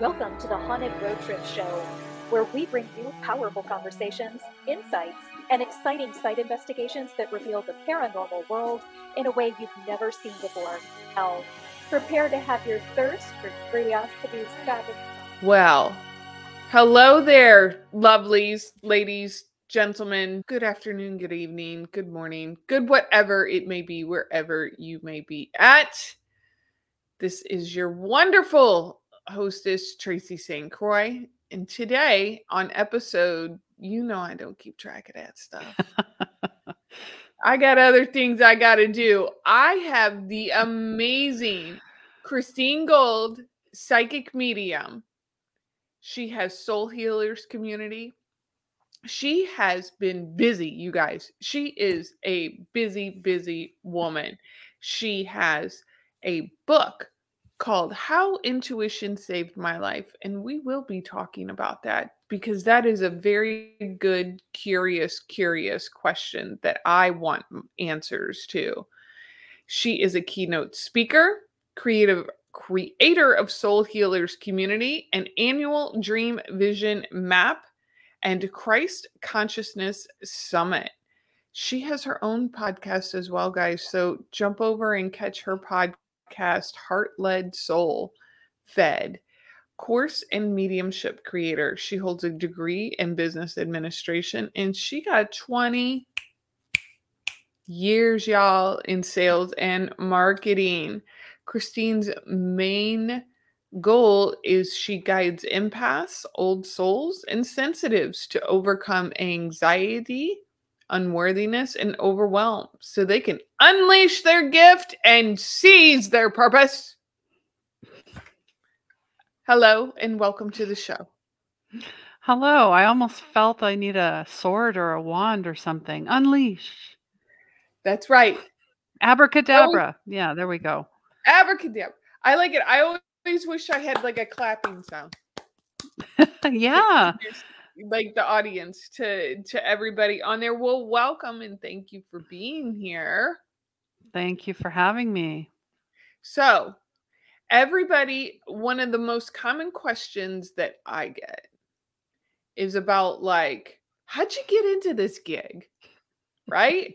Welcome to the Haunted Road Trip Show, where we bring you powerful conversations, insights, and exciting site investigations that reveal the paranormal world in a way you've never seen before. Now, prepare to have your thirst for curiosity satisfied. Well, hello there, lovelies, ladies, gentlemen. Good afternoon, good evening, good morning, good whatever it may be, wherever you may be at. This is your wonderful hostess, Tracy St. Croix. And today on episode, you know, I don't keep track of that stuff. I got other things I got to do. I have the amazing Christine Gold, psychic medium. She has Soul Healers Community. She has been busy, you guys. She is a busy, busy woman. She has a book called How Intuition Saved My Life. And we will be talking about that because that is a very good, curious, curious question that I want answers to. She is a keynote speaker, creative creator of Soul Healers Community, an annual Dream Vision Map, and Christ Consciousness Summit. She has her own podcast as well, guys. So jump over and catch her podcast podcast Heart Led Soul Fed course and mediumship creator. She holds a degree in business administration and she got 20 years, y'all, in sales and marketing. Christine's main goal is she guides empaths, old souls, and sensitives to overcome anxiety, unworthiness, and overwhelm so they can unleash their gift and seize their purpose. Hello, and welcome to the show. Hello. I almost felt I need a sword or a wand or something. Unleash. That's right. Abracadabra. Oh. Yeah, there we go. Abracadabra. I like it. I always wish I had like a clapping sound. yeah like the audience to to everybody on there. Well welcome and thank you for being here. Thank you for having me. So everybody one of the most common questions that i get is about like how'd you get into this gig? Right?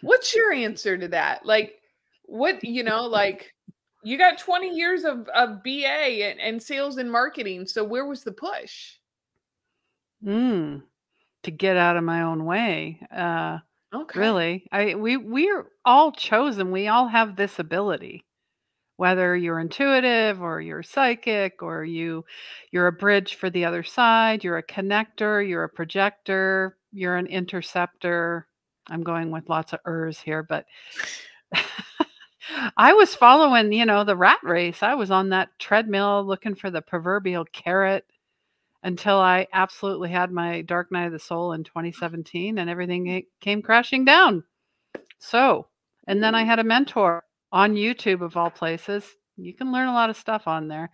What's your answer to that? Like what you know like you got 20 years of, of ba and, and sales and marketing so where was the push Mm, to get out of my own way. Uh, Okay. really, I we we're all chosen. We all have this ability. Whether you're intuitive or you're psychic or you you're a bridge for the other side, you're a connector, you're a projector, you're an interceptor. I'm going with lots of ers here, but I was following, you know, the rat race. I was on that treadmill looking for the proverbial carrot until I absolutely had my dark night of the soul in 2017 and everything came crashing down. So, and then I had a mentor on YouTube of all places. You can learn a lot of stuff on there.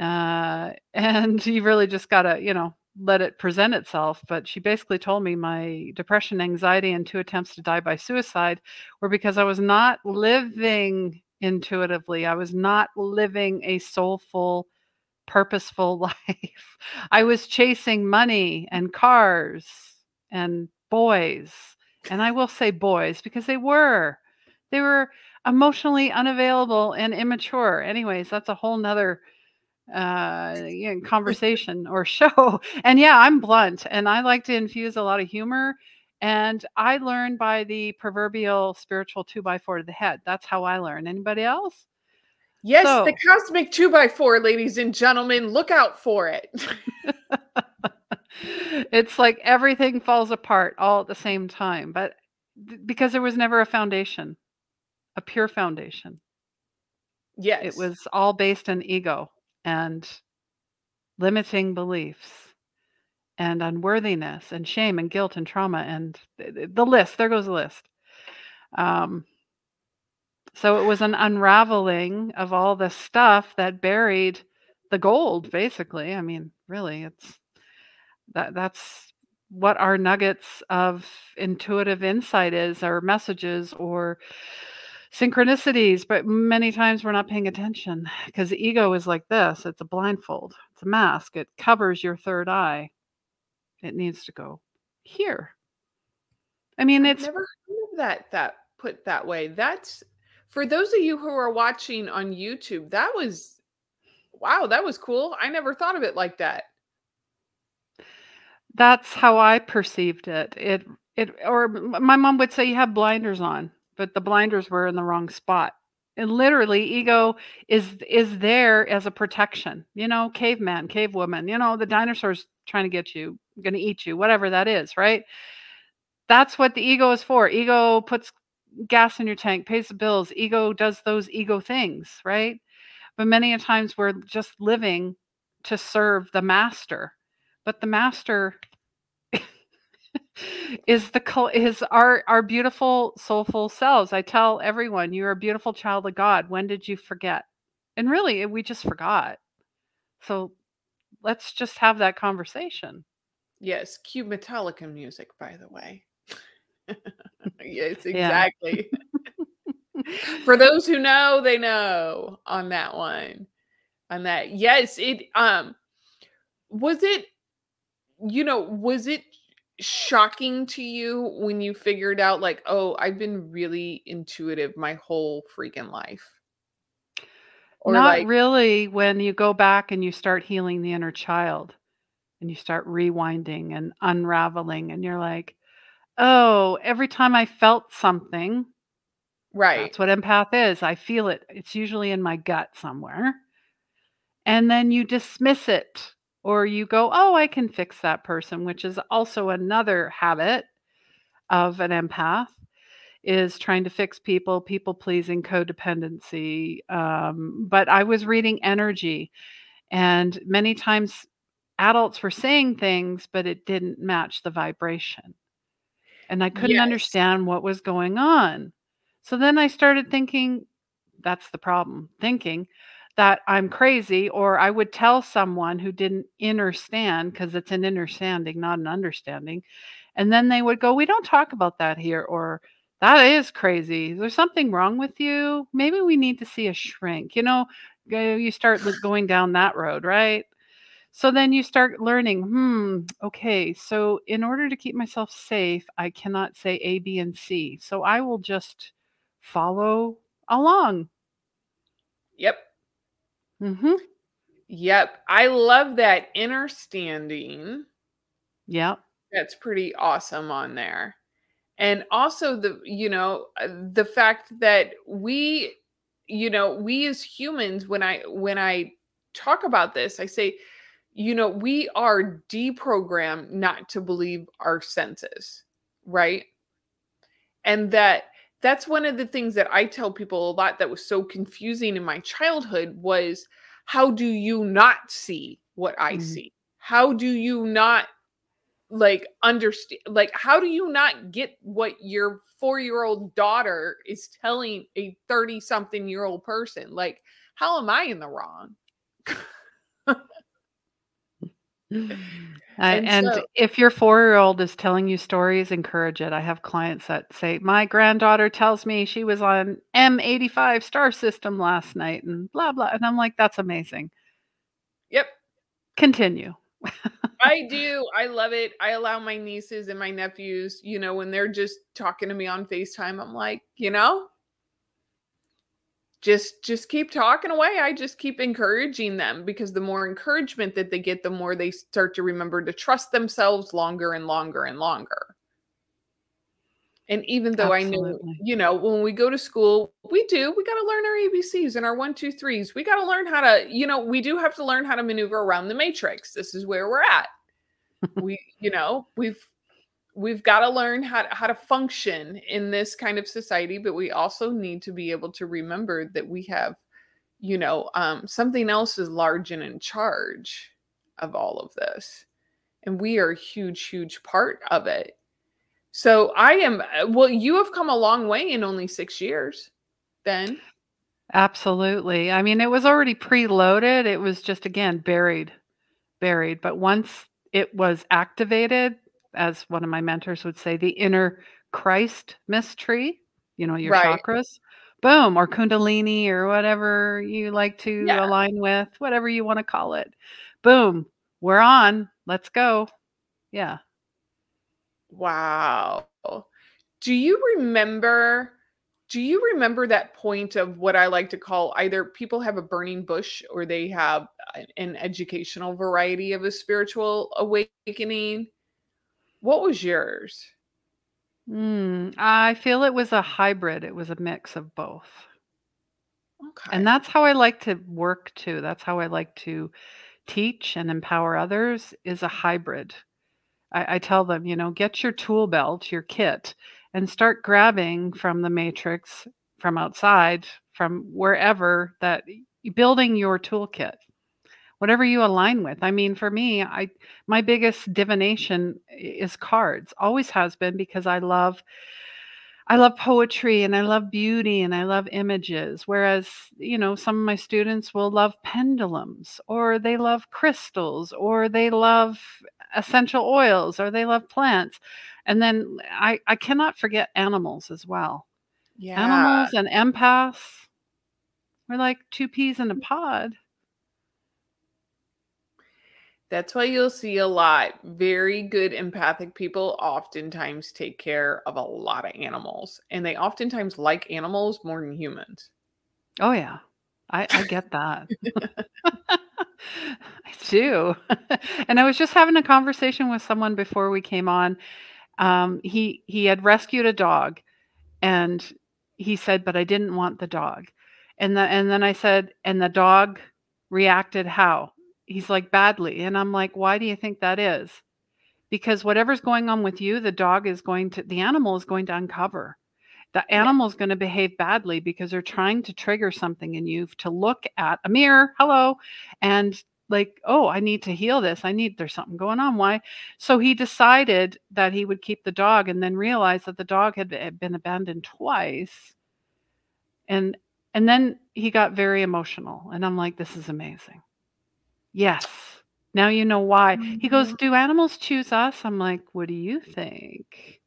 Uh, and you really just got to, you know, let it present itself. But she basically told me my depression, anxiety, and two attempts to die by suicide were because I was not living intuitively. I was not living a soulful, purposeful life. I was chasing money and cars and boys. And I will say boys because they were. They were emotionally unavailable and immature. Anyways, that's a whole nother uh you know, conversation or show. And yeah, I'm blunt and I like to infuse a lot of humor. And I learn by the proverbial spiritual two by four to the head. That's how I learn. Anybody else? Yes, so, the cosmic two by four, ladies and gentlemen, look out for it. it's like everything falls apart all at the same time, but because there was never a foundation, a pure foundation. Yes. It was all based on ego and limiting beliefs and unworthiness and shame and guilt and trauma and the list. There goes the list. Um, so it was an unraveling of all the stuff that buried the gold, basically. I mean, really, it's that that's what our nuggets of intuitive insight is, our messages or synchronicities, but many times we're not paying attention because the ego is like this it's a blindfold, it's a mask, it covers your third eye. It needs to go here. I mean, I've it's never heard of that that put that way. That's for those of you who are watching on YouTube, that was wow, that was cool. I never thought of it like that. that's how I perceived it. It it or my mom would say you have blinders on, but the blinders were in the wrong spot. And literally ego is is there as a protection. You know, caveman, cavewoman, you know, the dinosaurs trying to get you, going to eat you, whatever that is, right? That's what the ego is for. Ego puts gas in your tank, pays the bills. Ego does those ego things, right? But many a times we're just living to serve the master. But the master is the is our our beautiful soulful selves. I tell everyone, you're a beautiful child of God. When did you forget? And really, we just forgot. So let's just have that conversation. Yes, cue Metallica music, by the way. yes, exactly. For those who know, they know on that one. On that. Yes, it um was it you know, was it shocking to you when you figured out like, oh, I've been really intuitive my whole freaking life? Or Not like, really when you go back and you start healing the inner child and you start rewinding and unraveling and you're like, "Oh, every time I felt something, right. that's what empath is. I feel it. It's usually in my gut somewhere." And then you dismiss it or you go, "Oh, I can fix that person," which is also another habit of an empath is trying to fix people, people pleasing, codependency. Um, but I was reading energy, and many times adults were saying things, but it didn't match the vibration. And I couldn't Yes. understand what was going on. So then I started thinking, that's the problem, thinking that I'm crazy, or I would tell someone who didn't understand, because it's an understanding, not an understanding. And then they would go, We don't talk about that here, or that is crazy. There's something wrong with you? Maybe we need to see a shrink. You know, you start going down that road, right? So then you start learning, hmm, okay, so in order to keep myself safe, I cannot say A, B, and C. So I will just follow along. Yep. hmm Yep. I love that inner standing. Yep. That's pretty awesome on there. And also the you know uh, the fact that we you know we as humans when I when I talk about this I say you know we are deprogrammed not to believe our senses, right? And that that's one of the things that I tell people a lot that was so confusing in my childhood was how do you not see what I Mhm. see? How do you not like understand like how do you not get what your 4-year-old daughter is telling a 30 something year old person? Like how am I in the wrong? And and so- if your four year old is telling you stories, encourage it. I have clients that say, My granddaughter tells me she was on M85 star system last night and blah, blah. And I'm like, That's amazing. Yep. Continue. I do. I love it. I allow my nieces and my nephews, you know, when they're just talking to me on FaceTime, I'm like, you know, just just keep talking away. I just keep encouraging them because the more encouragement that they get, the more they start to remember to trust themselves longer and longer and longer. And even though I know, Absolutely. you know, when we go to school, we do, we got to learn our ABCs and our one, two, threes. We got to learn how to, you know, we do have to learn how to maneuver around the matrix. This is where we're at. we, you know, we've we've got to learn how to, how to function in this kind of society, but we also need to be able to remember that we have, you know, um, something else is large and in charge of all of this, and we are a huge, huge part of it. So I am. uh, Well, you have come a long way in only six years. Then, Absolutely. I mean, it was already preloaded. It was just, again, buried, buried. But once it was activated, as one of my mentors would say, the inner Christ mystery, you know, your Right. chakras, Boom, or Kundalini or whatever you like to Yeah. align with, whatever you want to call it. Boom, we're on. Let's go. Yeah. Wow. Do you remember do you remember that point of what I like to call either people have a burning bush or they have an educational variety of a spiritual awakening? What was yours? Mm, I feel it was a hybrid. It was a mix of both. Okay. And that's how I like to work too. That's how I like to teach and empower others is a hybrid. I, I tell them, you know, get your tool belt, your kit, and start grabbing from the matrix from outside, from wherever that building your toolkit. Whatever you align with. I mean, for me, I my biggest divination is cards. Always has been because I love I love poetry and I love beauty and I love images. Whereas, you know, some of my students will love pendulums or they love crystals or they love essential oils or they love plants. And then I, I cannot forget animals as well. yeah. Animals and empaths. We're like two peas in a pod. That's why you'll see a lot. Very good empathic people oftentimes take care of a lot of animals, and they oftentimes like animals more than humans. Oh yeah. I, I get that. I do. and I was just having a conversation with someone before we came on. Um, he he had rescued a dog and he said, but I didn't want the dog. And the, and then I said, and the dog reacted how? He's like badly. And I'm like, why do you think that is? Because whatever's going on with you, the dog is going to the animal is going to uncover. The animal is going to behave badly because they're trying to trigger something in you to look at a mirror hello and like oh i need to heal this. I need there's something going on. Why? So he decided that he would keep the dog and then realized that the dog had had been abandoned twice. And and then he got very emotional and i'm like this is amazing yes now you know why he goes do animals choose us i'm like what do you think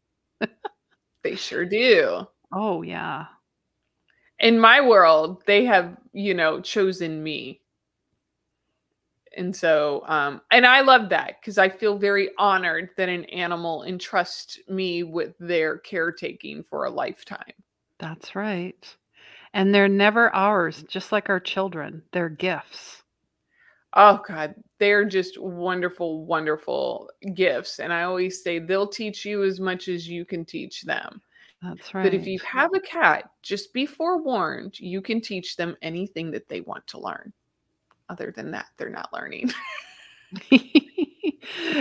They sure do. oh yeah In my world, they have, you know, chosen me. And so, um, and I love that because I feel very honored that an animal entrusts me with their caretaking for a lifetime. That's right. And they're never ours, just like our children. They're gifts. Oh God, they're just wonderful, wonderful gifts. And I always say they'll teach you as much as you can teach them. That's right. But if you have a cat, just be forewarned, you can teach them anything that they want to learn. Other than that, they're not learning.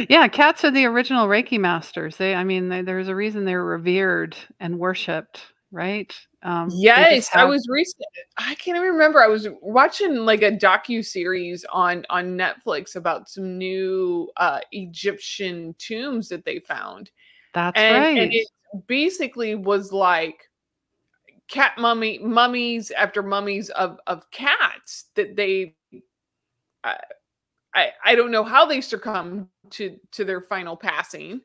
yeah, cats are the original Reiki masters. They, I mean, they, there's a reason they're revered and worshipped, right? Um, yes, I was recent. I can't even remember. I was watching like a docu series on on Netflix about some new uh Egyptian tombs that they found. That's and, right. and it basically was like cat mummy mummies after mummies of of cats that they I, I i don't know how they succumbed to to their final passing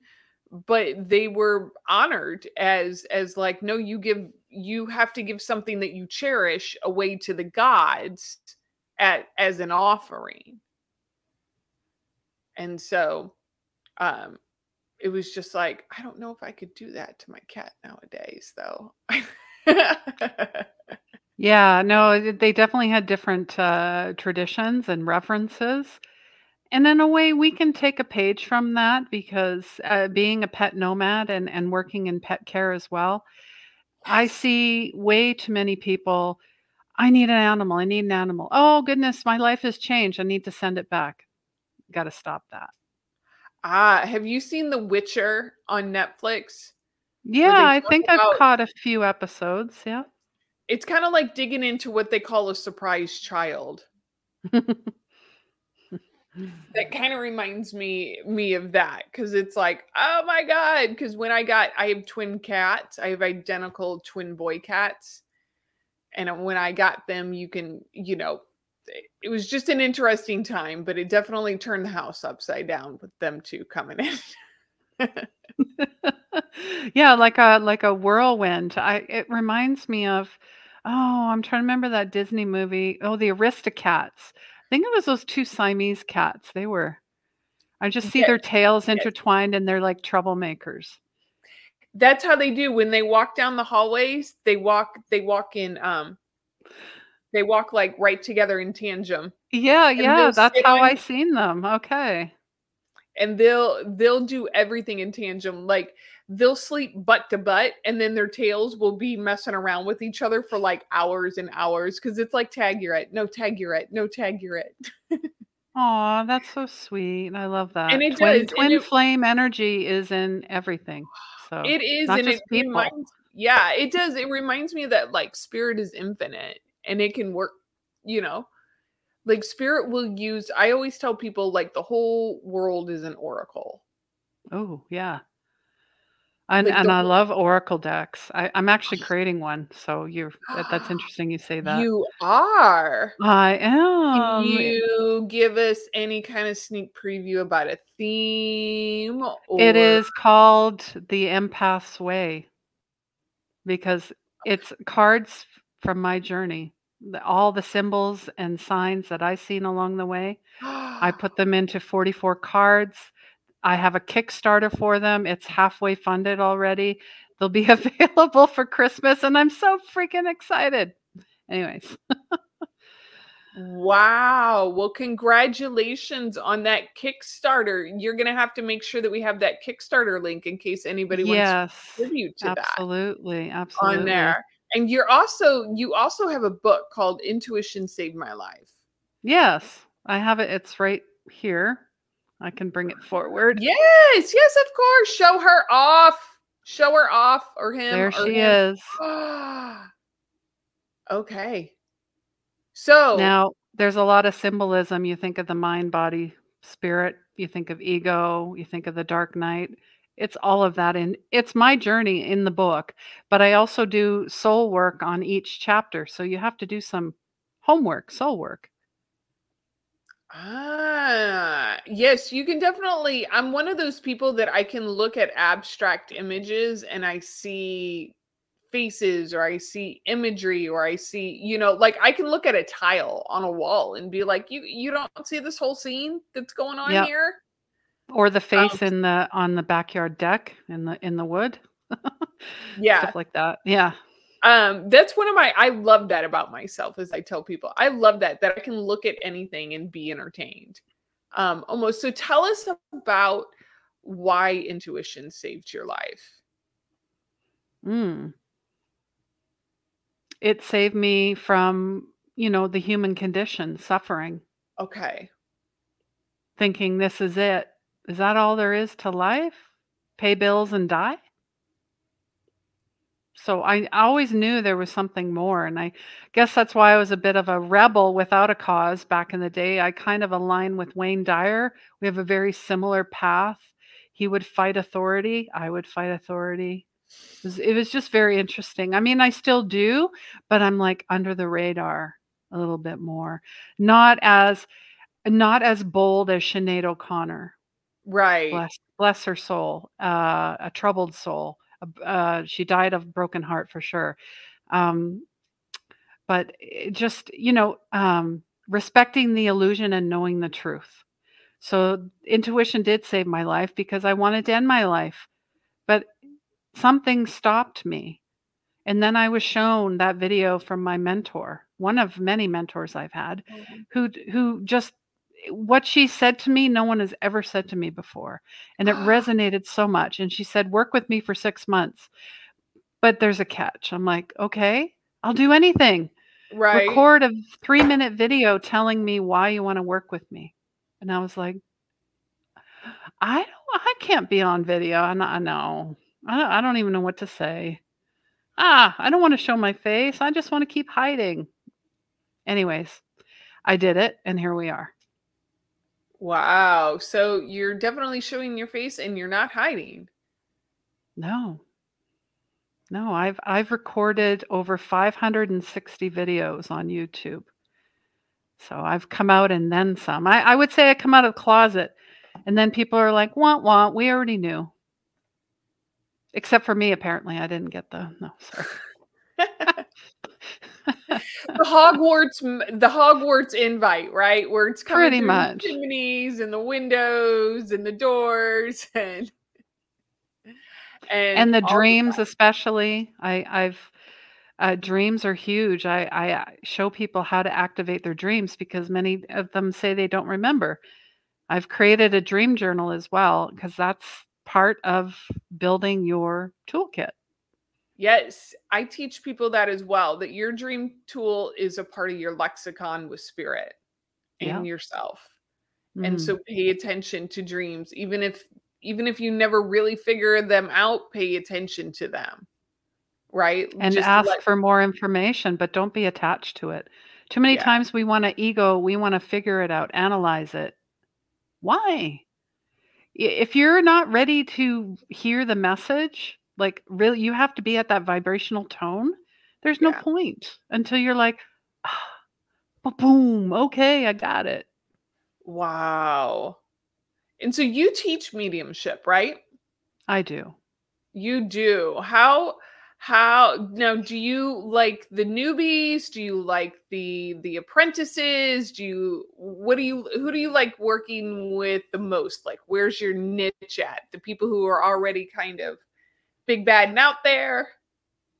but they were honored as as like no you give you have to give something that you cherish away to the gods at as an offering and so um it was just like i don't know if i could do that to my cat nowadays though Yeah, no, they definitely had different uh, traditions and references. And in a way, we can take a page from that because uh, being a pet nomad and, and working in pet care as well, I see way too many people. I need an animal. I need an animal. Oh, goodness, my life has changed. I need to send it back. Got to stop that. ah have you seen the witcher on netflix Yeah, I think I've caught a few episodes. Yeah. it's kind of like digging into what they call a surprise child that kind of reminds me me of that because it's like oh my god because when i got i have twin cats i have identical twin boy cats and when i got them you can you know it- it was just an interesting time but it definitely turned the house upside down with them two coming in yeah, like a like a whirlwind. I it reminds me of Oh, I'm trying to remember that Disney movie. Oh, the Aristocats. I think it was those two Siamese cats. They were. I just see Yeah, their tails intertwined and they're like troublemakers. That's how they do when they walk down the hallways. They walk. They walk in. Um. They walk like right together in tandem, Yeah, yeah, that's how on- I seen them. Okay. and they'll they'll do everything in tandem. Like they'll sleep butt to butt, and then their tails will be messing around with each other for like hours and hours because it's like tag you're at no tag you're at no tag you're at. Aw, that's so sweet. I love that. it twin does, and twin it- flame energy is in everything. So It is, and it people. reminds. Yeah, it does. It reminds me that like spirit is infinite and it can work. You know, like spirit will use. I always tell people like the whole world is an oracle. Oh, yeah. And Like and the I love oracle decks. I, I'm actually creating one, so you're that's interesting you say that. You are. I am. Can you give us any kind of sneak preview about a theme? It or- is called the Empath's Way because it's cards from my journey. All the symbols and signs that I've seen along the way, I put them into 44 cards. I have a Kickstarter for them. It's halfway funded already. They'll be available for Christmas, and I'm so freaking excited. Anyways, Wow. Well, congratulations on that Kickstarter. You're going to have to make sure that we have that Kickstarter link in case anybody wants to contribute to that absolutely, absolutely. on there. And you're also you also have a book called Intuition Saved My Life. Yes, I have it. It's right here. I can bring it forward. Yes, yes, of course. Show her off. Show her off or him. there or she him. is. okay. So Now, there's a lot of symbolism. You think of the mind, body, spirit, you think of ego, you think of the dark night. It's all of that. And it's my journey in the book, but I also do soul work on each chapter. So you have to do some homework, soul work. Ah, yes, you can definitely. I'm one of those people that I can look at abstract images and I see faces or I see imagery or I see, you know, like I can look at a tile on a wall and be like, you you don't see this whole scene that's going on Yep. here? Or the face Um, in the on the backyard deck in the in the wood. Yeah. Stuff like that. Yeah. Um, that's one of my I love that about myself as I tell people. I love that that I can look at anything and be entertained. Um, almost. So tell us about why intuition saved your life. Mm. It saved me from, you know, the human condition, suffering, Okay. thinking this is it. Is that all there is to life? Pay bills and die? So I always knew there was something more. And I guess that's why I was a bit of a rebel without a cause back in the day. I kind of align with Wayne Dyer. We have a very similar path. He would fight authority, I would fight authority. It was, it was just very interesting. I mean, I still do, but I'm like under the radar a little bit more. Not as not as bold as Sinead O'Connor. Right. Bless bless her soul. Uh, a troubled soul. Uh, she died of broken heart for sure. Um, but just you know, um, respecting the illusion and knowing the truth. So intuition did save my life because I wanted to end my life, but something stopped me. And then I was shown that video from my mentor, one of many mentors I've had, who who just what she said to me no one has ever said to me before and it resonated so much and she said work with me for 6 months but there's a catch. I'm like okay i'll do anything. Right. record a 3 minute video telling me why you want to work with me. And i was like i don't i can't be on video i know i know. I don't, I don't even know what to say. Ah i don't want to show my face i just want to keep hiding. Anyways i did it and here we are Wow. So you're definitely showing your face and you're not hiding. No. No, I've I've recorded over 560 videos on YouTube. So I've come out and then some. I, I would say I come out of the closet and then people are like, want, want, we already knew. Except for me, apparently. I didn't get the no, sorry. the Hogwarts, the Hogwarts invite, right? Where it's coming Pretty much. the chimneys and the windows and the doors and and, and the dreams especially. I i've uh, dreams are huge. I, I uh, show people how to activate their dreams because many of them say they don't remember. I've created a dream journal as well because that's part of building your toolkit Yes, I teach people that as well. That your dream tool is a part of your lexicon with spirit and Yeah. yourself. and Mm. so pay attention to dreams even if even if you never really figure them out pay attention to them right and Just ask let- for more information but don't be attached to it too many Yeah. times we want to ego we want to figure it out analyze it why if you're not ready to hear the message like really you have to be at that vibrational tone there's no Yeah. point until you're like ah, boom okay i got it. Wow. And so you teach mediumship right? I do. You do. How how now do you like the newbies? Do you like the the apprentices? Do you what do you who do you like working with the most? Like where's your niche at? The people who are already kind of big bad and out there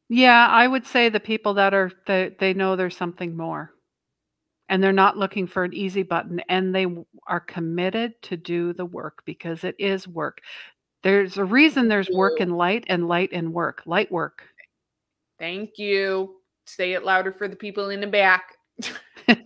Yeah, I would say the people that are they they know there's something more. And they're not looking for an easy button and they are committed to do the work because it is work. There's a reason there's work in light and light in work. Light work. thank you say it louder for the people in the back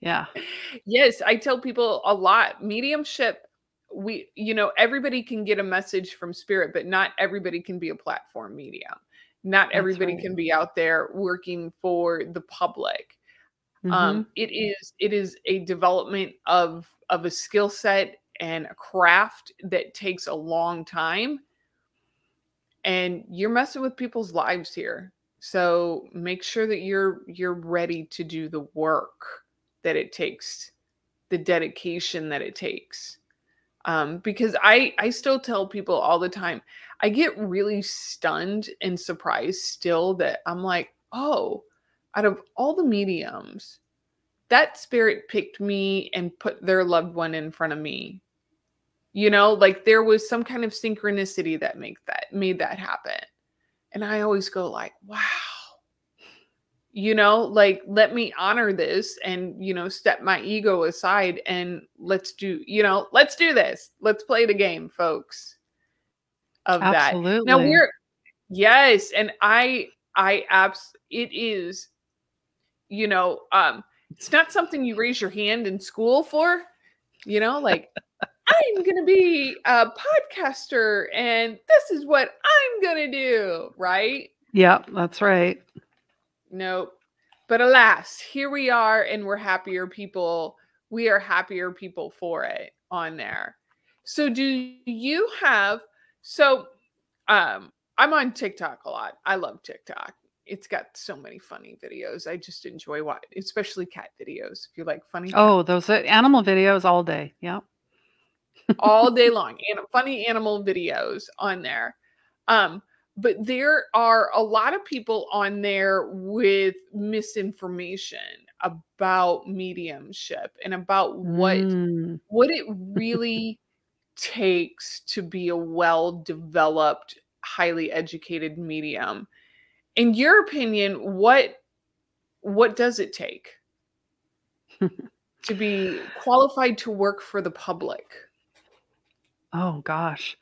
yeah. yes i tell people a lot mediumship we you know everybody can get a message from spirit but not everybody can be a platform medium. Not That's everybody right. can be out there working for the public. Mhm. um it is it is a development of of a skill set and a craft that takes a long time. And you're messing with people's lives here. So make sure that you're you're ready to do the work that it takes the dedication that it takes um because i i still tell people all the time i get really stunned and surprised still that i'm like oh out of all the mediums that spirit picked me and put their loved one in front of me. You know like there was some kind of synchronicity that make that made that happen. And i always go like wow you know like let me honor this and you know step my ego aside and let's do you know let's do this let's play the game folks of that now we're yes, and I I abs it is, you know, um, it's not something you raise your hand in school for, you know, like I'm gonna be a podcaster and this is what I'm gonna do, right? yep that's right. Nope. But alas, here we are, and we're happier people. We are happier people for it on there. So, do you have? So, um, I'm on TikTok a lot. I love TikTok. It's got so many funny videos. I just enjoy watching, especially cat videos. If you like funny, cat Oh, those uh, animal videos all day. Yeah. all day long and funny animal videos on there um but there are a lot of people on there with misinformation about mediumship and about what Mm. what it really takes to be a well developed highly educated medium in your opinion what what does it take to be qualified to work for the public Oh gosh.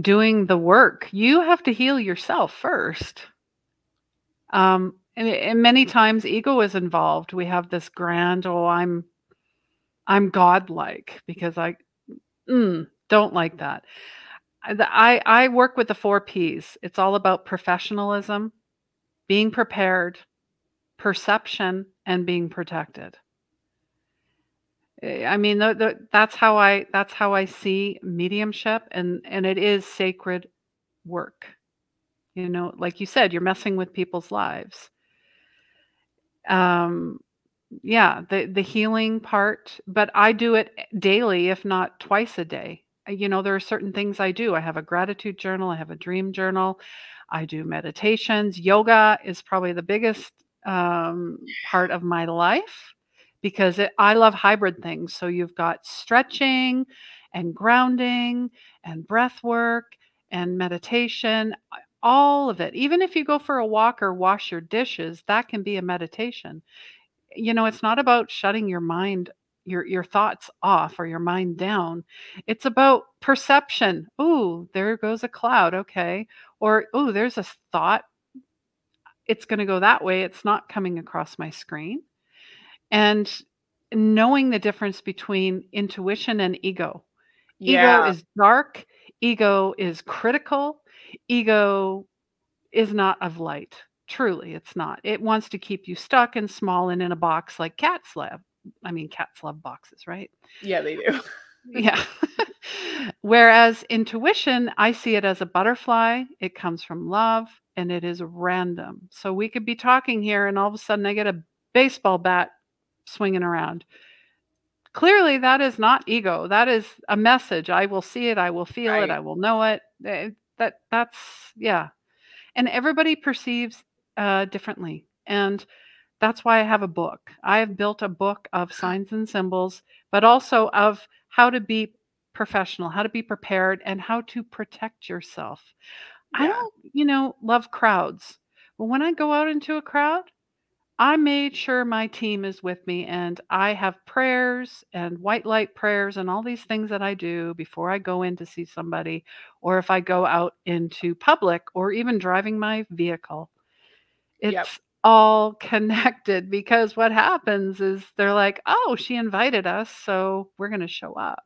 Doing the work. You have to heal yourself first. Um and, and many times ego is involved. We have this grand, oh, I'm I'm godlike because I mm, don't like that. I I work with the four P's. It's all about professionalism, being prepared, perception, and being protected. Eh, I mean, the, the, that's how I that's how I see mediumship, and and it is sacred work. You know, like you said, you're messing with people's lives. Um, yeah, the the healing part, but I do it daily, if not twice a day. uh, you know, there are certain things I do. I have a gratitude journal, I have a dream journal, I do meditations. Yoga is probably the biggest um, part of my life because it, I love hybrid things. So you've got stretching and grounding and breath work and meditation, all of it. Even if you go for a walk or wash your dishes, that can be a meditation. You know, it's not about shutting your mind your your thoughts off or your mind down. It's about perception. Ooh, there goes a cloud. Okay. Or oh, there's a thought. It's going to go that way. It's not coming across my screen. And knowing the difference between intuition and ego. Yeah. Ego is dark, ego is critical, ego is not of light. Truly, it's not. It wants to keep you stuck and small and in a box like cats love. I mean, cats love boxes, right? Yeah, they do. Yeah. Whereas intuition, I see it as a butterfly. It comes from love and it is random. So we could be talking here and all of a sudden I get a baseball bat swinging around. Clearly, that is not ego. That is a message. I will see it. I will feel Right. it. I will know it. Eh, That that's yeah. And everybody perceives uh, differently, and that's why I have a book. I have built a book of signs and symbols, but also of how to be professional, how to be prepared, and how to protect yourself. I don't, you know, love crowds. But when I go out into a crowd, I made sure my team is with me and I have prayers and white light prayers and all these things that I do before I go in to see somebody or if I go out into public or even driving my vehicle. It's Yep. all connected because what happens is they're like, "Oh, she invited us, so we're going to show up."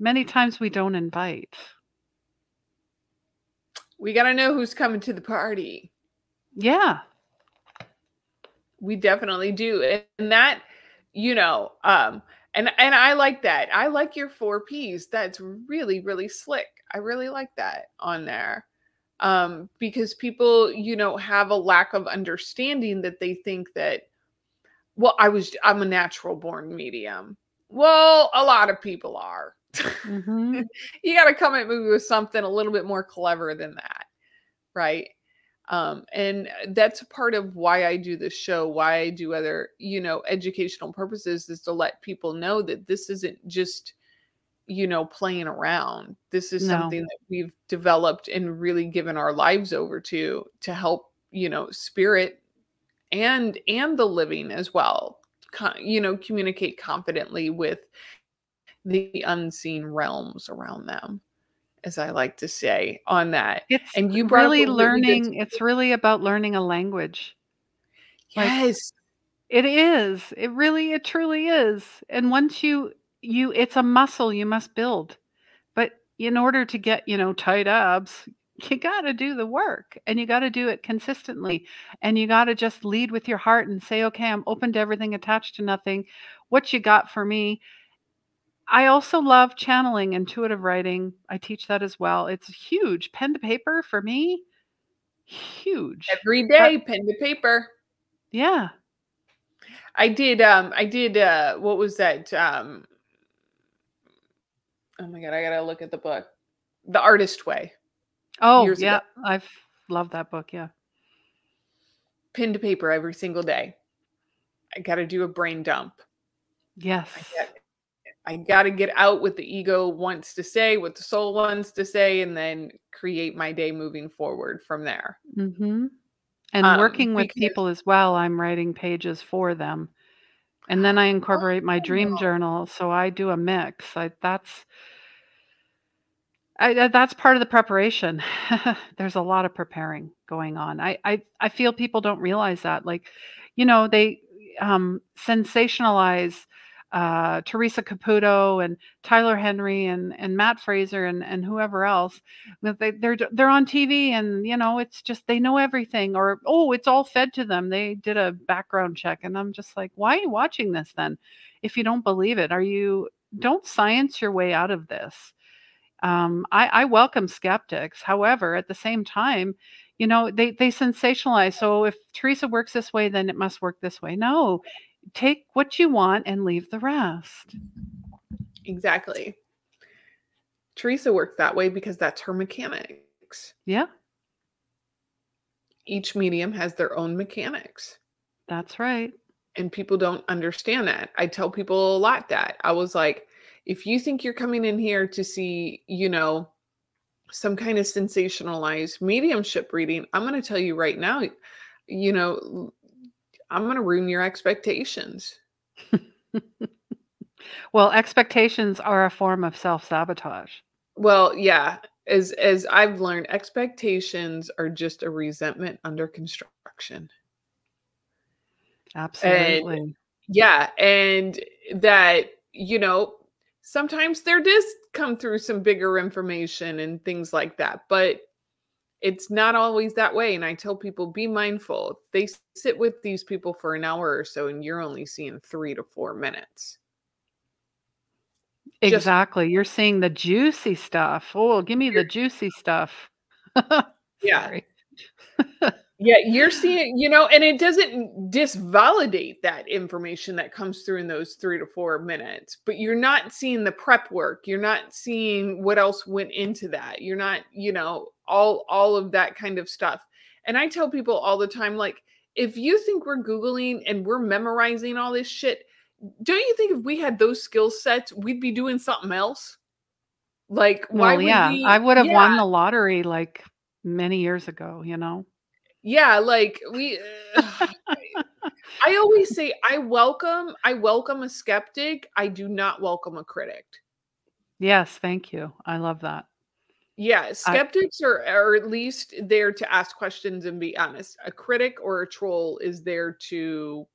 Many times we don't invite. We got to know who's coming to the party. Yeah. We definitely do. And- that, you know, um, and and I like that. I like your four P's. That's really, really slick. I really like that on there. Um, because people, you know, have a lack of understanding that they think that, well, I was I'm a natural born medium. Well, a lot of people are. Mhm. you got to come at me with something a little bit more clever than that right um and that's a part of why i do this show why i do other you know educational purposes is to let people know that this isn't just you know playing around this is No. something that we've developed and really given our lives over to to help you know spirit and and the living as well you know communicate confidently with the unseen realms around them as i like to say on that It's And you brought really a really learning it's really about learning a language. Like- yes It is. It really it truly is. And once you you it's a muscle you must build. But in order to get, you know, tight abs, you got to do the work and you got to do it consistently. And you got to just lead with your heart and say, "Okay, I'm open to everything, attached to nothing. What you got for me?" I also love channeling, intuitive writing. I teach that as well. It's huge. Pen to paper for me, huge. every day pen to paper Yeah. i did um i did uh what was that um oh my god i gotta look at the book the artist way Oh, Years ago. yeah. I've loved that book. Yeah. pen to paper every single day i gotta do a brain dump Yes. I got to get out what the ego wants to say, what the soul wants to say, and then create my day moving forward from there. hmm And Um, working with because- people as well, I'm writing pages for them. And then I incorporate my dream Oh. journal. So I do a mix. I, that's I, that's part of the preparation. There's a lot of preparing going on. I, I I feel people don't realize that. Like, you know, they um, sensationalize uh, Teresa Caputo and Tyler Henry and and Matt Fraser and and whoever else. They they're they're on TV and you know it's just they know everything or oh it's all fed to them. They did a background check and I'm just like, why are you watching this then? If you don't believe it, are you? Don't science your way out of this um, I, I welcome skeptics. However, at the same time, you know, they, they sensationalize. So if Teresa works this way, then it must work this way. No, take what you want and leave the rest. Exactly. Teresa worked that way because that's her mechanics. Yeah, Each medium has their own mechanics. that's right. and people don't understand that. I tell people a lot that I was like, if you think you're coming in here to see, you know, some kind of sensationalized mediumship reading, I'm going to tell you right now, you know, I'm going to ruin your expectations. Well, expectations are a form of self sabotage. Well, yeah, as as I've learned, expectations are just a resentment under construction. Absolutely. Yeah, and that, you know, sometimes there does come through some bigger information and things like that, but it's not always that way. And I tell people be mindful. They sit with these people for an hour or so, and you're only seeing three to four minutes. just- exactly. You're seeing the juicy stuff. Oh, give me the juicy stuff. Yeah. Yeah, you're seeing, you know, and it doesn't disvalidate that information that comes through in those three to four minutes, but you're not seeing the prep work. You're not seeing what else went into that. You're not, you know, all all of that kind of stuff. And I tell people all the time, like, if you think we're Googling and we're memorizing all this shit, don't you think if we had those skill sets, we'd be doing something else? Like, why Well, would yeah, we- I would have Yeah. won the lottery like many years ago, you know? Yeah like we uh, i always say i welcome i welcome a skeptic i do not welcome a critic Yes, thank you. I love that. yeah skeptics are, are at least there to ask questions and be honest a critic or a troll is there to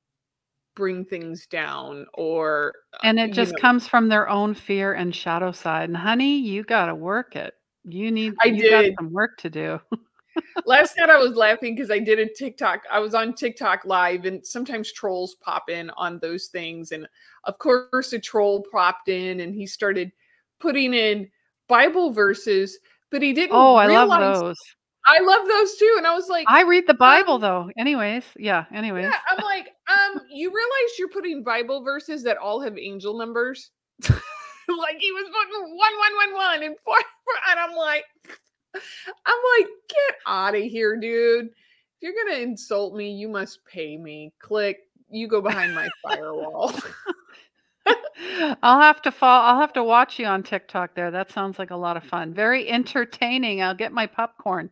bring things down or uh, And it just know, comes from their own fear and shadow side. And honey, you got to work it. You need I you got did. some work to do. last night I was laughing because I did a TikTok. I was on TikTok live, and sometimes trolls pop in on those things. And of course, a troll popped in, and he started putting in Bible verses, but he didn't. Oh, I love those. I love those too. And I was like, I read the Bible Um, though. Anyways, yeah, anyways. yeah, I'm like, um, you realize you're putting Bible verses that all have angel numbers? like he was putting one, one, one, one, and four, four, and I'm like, I'm like, get out of here, dude. If you're gonna insult me, you must pay me. Click. You go behind my firewall. I'll have to fall I'll have to watch you on TikTok there. That sounds like a lot of fun. Very entertaining. I'll get my popcorn.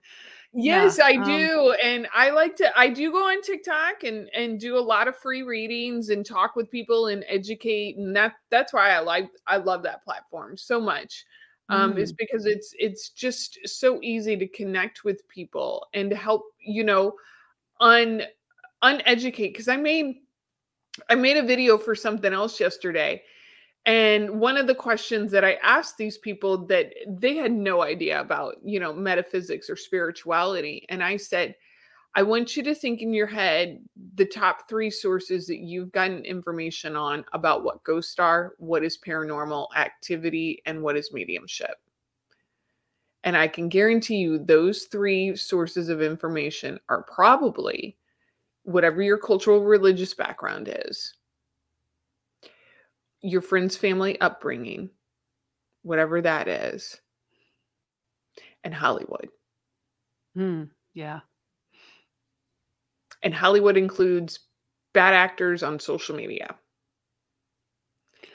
Yeah, Yes, I um, do. And I like to I do go on TikTok and and do a lot of free readings and talk with people and educate and that that's why I like I love that platform so much. Um is Mm. because it's it's just so easy to connect with people and help, you know, un uneducate because I made I made a video for something else yesterday and one of the questions that I asked these people that they had no idea about, you know, metaphysics or spirituality. And I said, I want you to think in your head the top three sources that you've gotten information on about what ghosts are, what is paranormal activity, and what is mediumship. And I can guarantee you those three sources of information are probably whatever your cultural religious background is your friend's family upbringing, whatever that is, and Hollywood. Mm, yeah. And Hollywood includes bad actors on social media.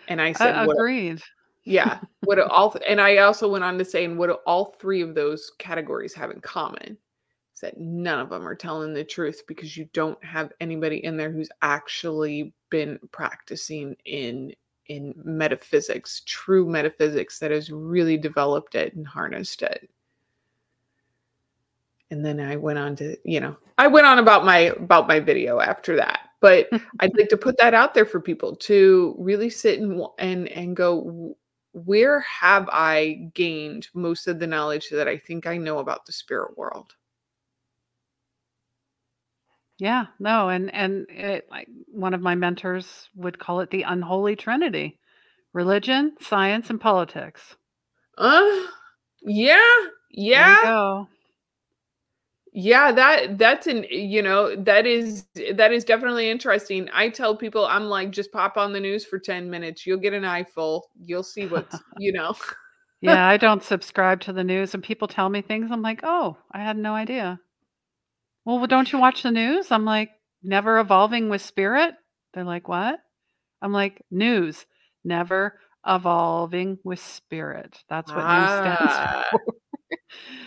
And I said, Uh, what, agreed. yeah, what all, th- and I also went on to say, and what do all three of those categories have in common? Is that none of them are telling the truth because you don't have anybody in there who's actually been practicing in in metaphysics, true metaphysics that has really developed it and harnessed it. And then I went on to, you know, I went on about my about my video after that. But I'd like to put that out there for people to really sit and and and go where have I gained most of the knowledge that I think I know about the spirit world? Yeah, no, and and it, like one of my mentors would call it the unholy trinity: religion, science, and politics. Uh yeah, yeah. Yeah, that that's an you know, that is that is definitely interesting. I tell people I'm like just pop on the news for 10 minutes. You'll get an eyeful. You'll see what's, you know. Yeah, I don't subscribe to the news and people tell me things. I'm like, "Oh, I had no idea." "Well, don't you watch the news?" I'm like, "Never evolving with spirit?" They're like, "What?" I'm like, "News, never evolving with spirit." That's what news stands Ah.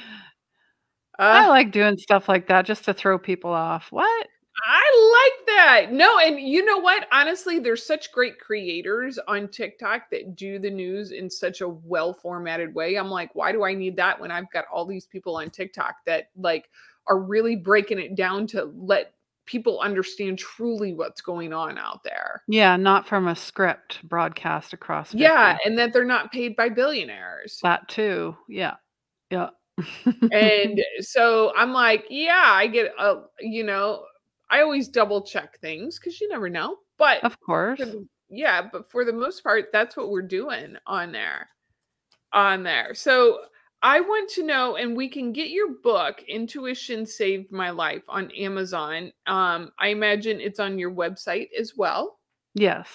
for. I Uh, like doing stuff like that just to throw people off. "What?" I like that. No, and you know what? Honestly, there's such great creators on TikTok that do the news in such a well formatted way. I'm like, why do I need that when I've got all these people on TikTok that like are really breaking it down to let people understand truly what's going on out there? Yeah, not from a script broadcast across 50. Yeah, and that they're not paid by billionaires. That too. Yeah. Yeah. And so I'm like, yeah, I get a, you know, I always double check things because you never know. But Of course. yeah, but for the most part, that's what we're doing on there. On there. So I want to know, and we can get your book, Intuition Saved My Life, on Amazon. Um, I imagine it's on your website as well. Yes.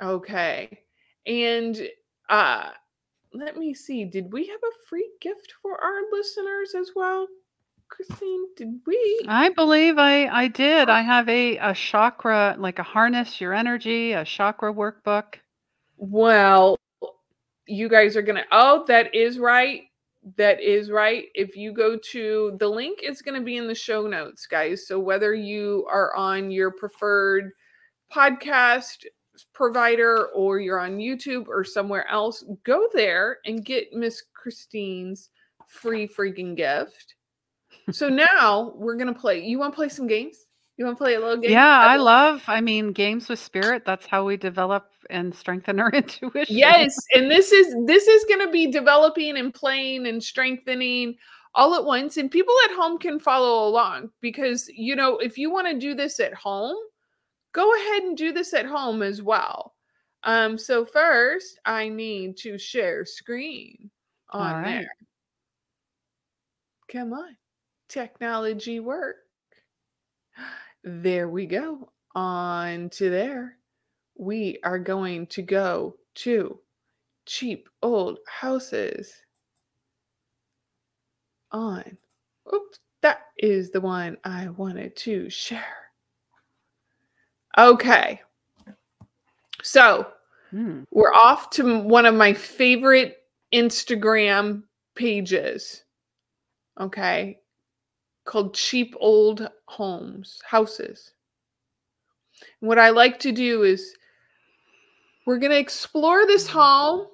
Okay. And uh let me see. Did we have a free gift for our listeners as well? Christine, did we? I believe I I did. I have a a chakra like a harness your energy, a chakra workbook. Well, you guys are gonna. Oh, that is right. That is right. If you go to the link, is going to be in the show notes, guys. So whether you are on your preferred podcast provider or you're on YouTube or somewhere else, go there and get Miss Christine's free freaking gift. So now we're gonna play. You want to play some games? You want to play a little game? Yeah, I love I mean games with spirit. That's how we develop and strengthen our intuition. Yes, and this is this is going to be developing and playing and strengthening all at once and people at home can follow along because you know, if you want to do this at home, go ahead and do this at home as well. Um so first, I need to share screen on right. there. Come on. Technology work. There we go. On to there. We are going to go to cheap old houses. On. Oops, that is the one I wanted to share. Okay. So Hmm. we're off to one of my favorite Instagram pages. Okay. Called Cheap Old Homes, Houses. What I like to do is we're going to explore this home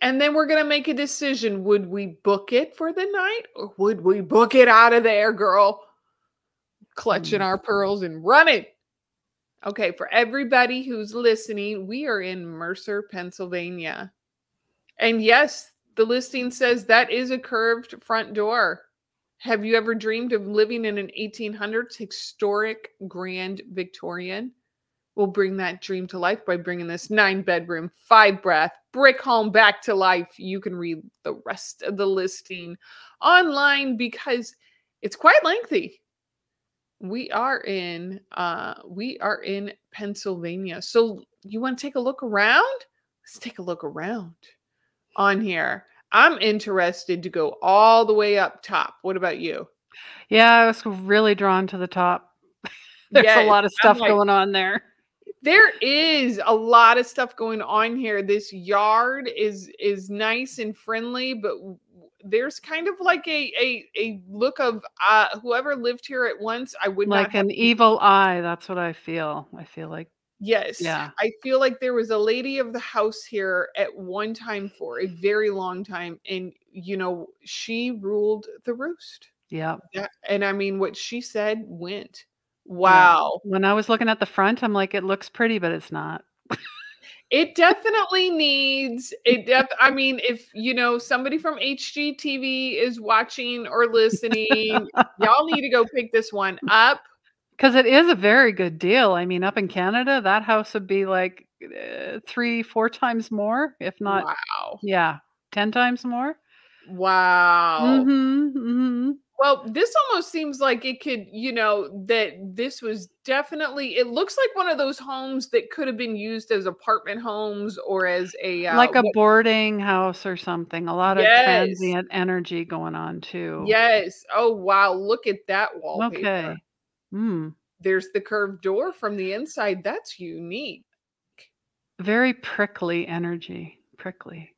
and then we're going to make a decision. Would we book it for the night or would we book it out of there, girl? Clutching Hmm. our pearls and running. Okay, for everybody who's listening, we are in Mercer, Pennsylvania. And yes, the listing says that is a curved front door. Have you ever dreamed of living in an 1800s historic grand Victorian? We'll bring that dream to life by bringing this nine bedroom, five bath brick home back to life. You can read the rest of the listing online because it's quite lengthy we are in uh we are in pennsylvania so you want to take a look around? Let's take a look around on here. I'm interested to go all the way up top. What about you? Yeah, I was really drawn to the top. There's Yes, a lot of stuff like- going on there. there is a lot of stuff going on here. This yard is is nice and friendly but there's kind of like a a, a look of uh whoever lived here at once i would Like have an evil eye. That's what I feel. I feel like Yes. Yeah. I feel like there was a lady of the house here at one time for a very long time. And, you know, she ruled the roost. yeah. Yeah, And I mean, what she said went. Wow. When I was looking at the front, I'm like, it looks pretty, but it's not. It definitely needs it. Def- I mean, if, you know, somebody from HGTV is watching or listening, y'all need to go pick this one up. Because it is a very good deal. I mean, up in Canada, that house would be like uh, three, four times more, if not, wow. yeah, 10 times more. Wow. Mhm, mhm. Well, this almost seems like it could, you know, that this was definitely it looks like one of those homes that could have been used as apartment homes or as a uh, Like a what- boarding house or something. A lot of Yes. transient energy going on too. Yes. Oh wow, look at that wallpaper. Okay. Mm. There's the curved door from the inside. That's unique. Very prickly energy. Prickly.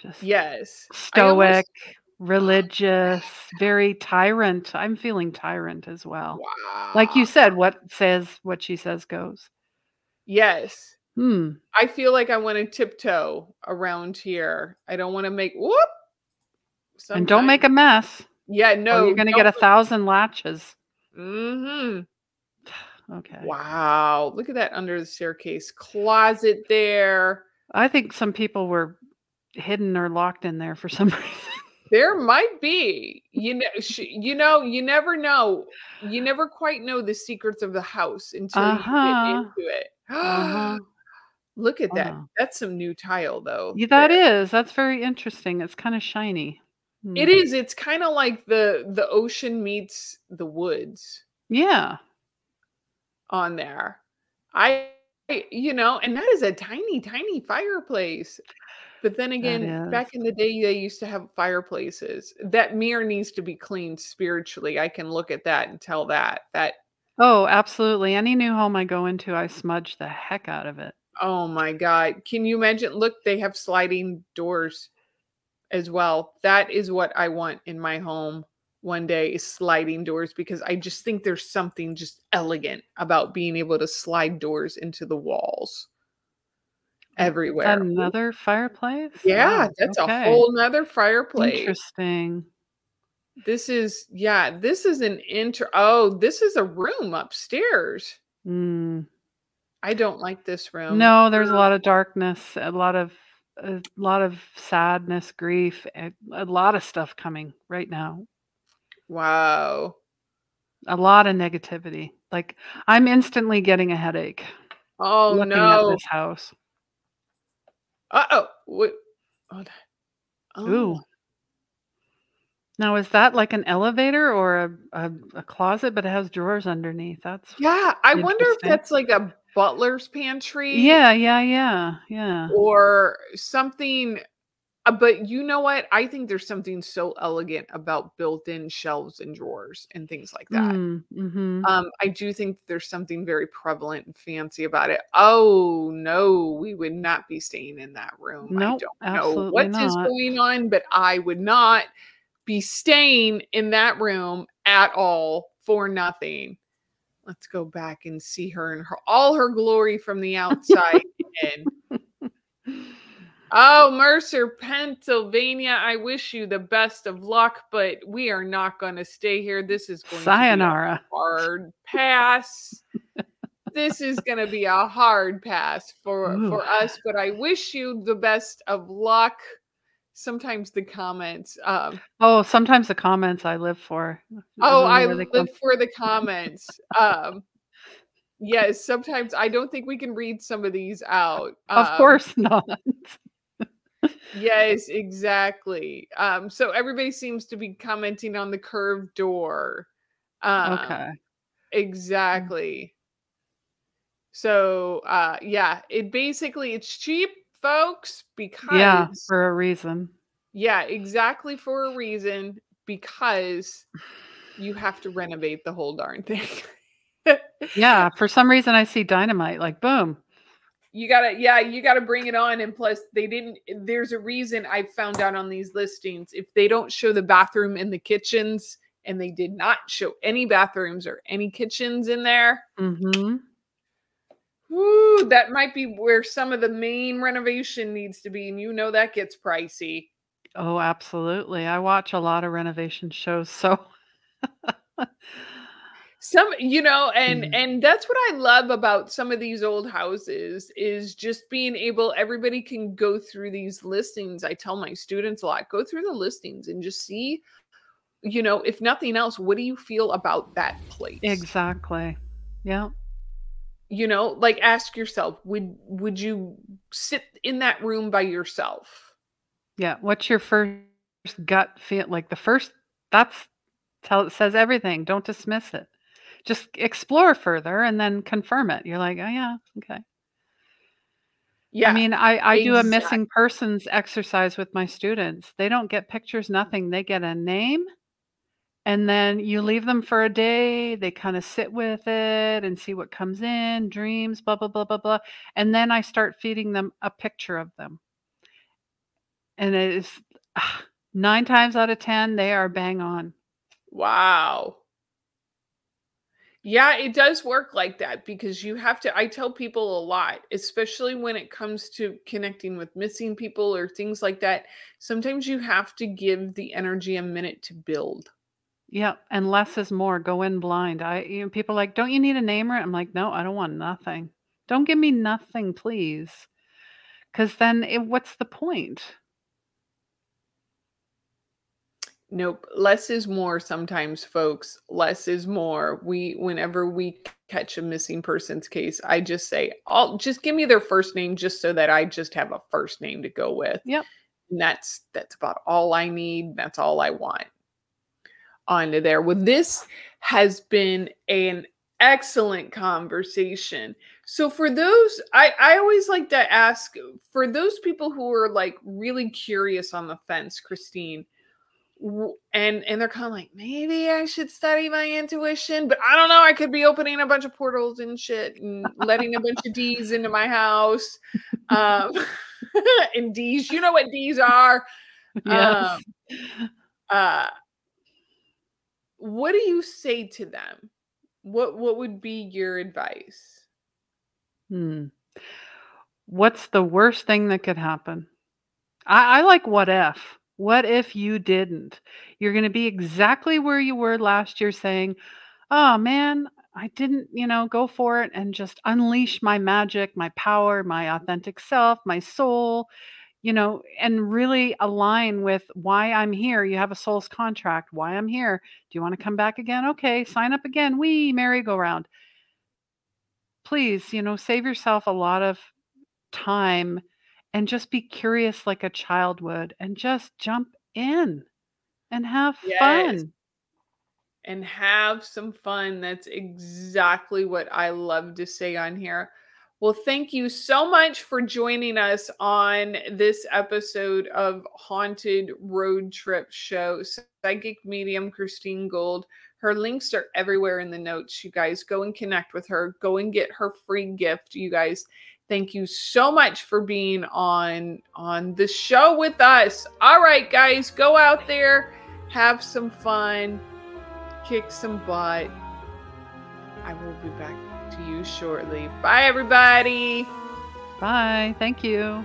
Just Yes. Stoic, religious, very tyrant. I'm feeling tyrant as well. Wow. Like you said, what says what she says goes. Yes. Hmm. I feel like I want to tiptoe around here. I don't want to make whoop. And don't make a mess. Yeah, No, no. you're going to get a thousand latches. Mm-hmm. Okay. Wow. Look at that under the staircase closet there. I think some people were hidden or locked in there for some reason. There might be. You know, sh- you know, you never know. You never quite know the secrets of the house until you Uh-huh. get into it. Uh-huh. Look at that. Wow. That's some new tile though. Yeah, that there. is. That's very interesting. It's kind of shiny. Hmm. It is. It's kind of like the the ocean meets the woods Yeah. on there. I- you know, and that is a tiny, tiny fireplace. But then again, back in the day, they used to have fireplaces. That mirror needs to be cleaned spiritually. I can look at that and tell that that. Oh, absolutely. Any new home I go into, I smudge the heck out of it. Oh my God! Can you imagine? Look, they have sliding doors as well. That is what I want in my home one day is sliding doors because I just think there's something just elegant about being able to slide doors into the walls everywhere. Another fireplace? Yeah, that's okay. a whole nother fireplace. Interesting. This is yeah, this is an inter oh, this is a room upstairs. Mm. I don't like this room. No, there's a lot of darkness, a lot of a lot of sadness, grief, a, a lot of stuff coming right now. Wow. A lot of negativity. Like I'm instantly getting a headache Oh no. at this house. What oh, that- oh. Ooh. Now is that like an elevator or a, a, a closet, but it has drawers underneath? That's Yeah, I wonder if that's like a butler's pantry. yeah, yeah, yeah, yeah. Or something. Uh, But you know what? I think there's something so elegant about built-in shelves and drawers and things like that. Mm, mhm. Um, I do think there's something very prevalent and fancy about it. Oh no, we would not be staying in that room. I don't know what is going on, but I would not be staying in that room at all for nothing. Let's go back and see her in her all her glory from the outside. in. Oh, Mercer, Pennsylvania. I wish you the best of luck, but we are not going to stay here. This is going to be a Sayonara. hard pass. this is going to be a hard pass for Ooh. for us, but I wish you the best of luck. Sometimes the comments. Um, Oh, sometimes the comments I live for. oh, I come live for the comments. Um, yes, sometimes I don't think we can read some of these out. Of Um, course not. Yes, exactly. Um, so everybody seems to be commenting on the curved door. Um, okay. Exactly. So uh yeah, it basically it's cheap, folks, because Yeah, for a reason. yeah, exactly for a reason because you have to renovate the whole darn thing. Yeah, for some reason I see dynamite like boom. You gotta yeah you gotta bring it on and plus they didn't there's a reason i found out on these listings. If they don't show the bathroom and the kitchens and they did not show any bathrooms or any kitchens in there. Hmm woo, that might be where some of the main renovation needs to be and you know that gets pricey. Oh, absolutely. I watch a lot of renovation shows, so some you know and Mhm. and that's what i love about some of these old houses is just being able everybody can go through these listings i tell my students a lot go through the listings and just see you know if nothing else what do you feel about that place exactly. Yeah. you know like ask yourself would would you sit in that room by yourself Yeah. What's your first gut feel like the first that's tell it says everything. Don't dismiss it. Just explore further and then confirm it. You're like, oh yeah, okay. Yeah. I mean, I, I do a missing persons exercise with my students. They don't get pictures, nothing. They get a name, and then you leave them for a day. They kind of sit with it and see what comes in, dreams, blah, blah, blah, blah, blah. And then I start feeding them a picture of them. And it is ah, nine times out of 10, they are bang on. Wow. Yeah, it does work like that because you have to. I tell people a lot, especially when it comes to connecting with missing people or things like that. Sometimes you have to give the energy a minute to build. Yeah, and less is more. Go in blind. I you know, people like, don't you need a namer? I'm like, no, I don't want nothing. Don't give me nothing, please. Because then, it, what's the point? Nope. Less is more sometimes, folks. Less is more. We, whenever we catch a missing persons case, I just say, I'll just give me their first name just so that I just have a first name to go with. Yep. And that's that's about all I need. That's all I want. On to there. Well, this has been an excellent conversation. So for those, I, I always like to ask for those people who are like really curious on the fence, Christine, and and they're kind of like maybe I should study my intuition, but I don't know. I could be opening a bunch of portals and shit and letting a bunch of D's into my house. Um, and D's, you know what D's are. Yes. Um, uh, what do you say to them? What what would be your advice? Hmm. What's the worst thing that could happen? I, I like what if. What if you didn't? You're going to be exactly where you were last year saying, oh man, I didn't, you know, go for it and just unleash my magic, my power, my authentic self, my soul, you know, and really align with why I'm here. You have a soul's contract, why I'm here. Do you want to come back again? Okay, sign up again. We merry-go-round. Please, you know, save yourself a lot of time and just be curious like a child would and just jump in and have Yes. fun. and have some fun. That's exactly what I love to say on here. Well, thank you so much for joining us on this episode of Haunted Road Trip Show. Psychic medium Christine Gold. Her links are everywhere in the notes. You guys go and connect with her. Go and get her free gift. You guys, thank you so much for being on on the show with us. All right, guys, go out there, have some fun kick some butt. I will be back to you shortly. Bye, everybody. Bye. Thank you.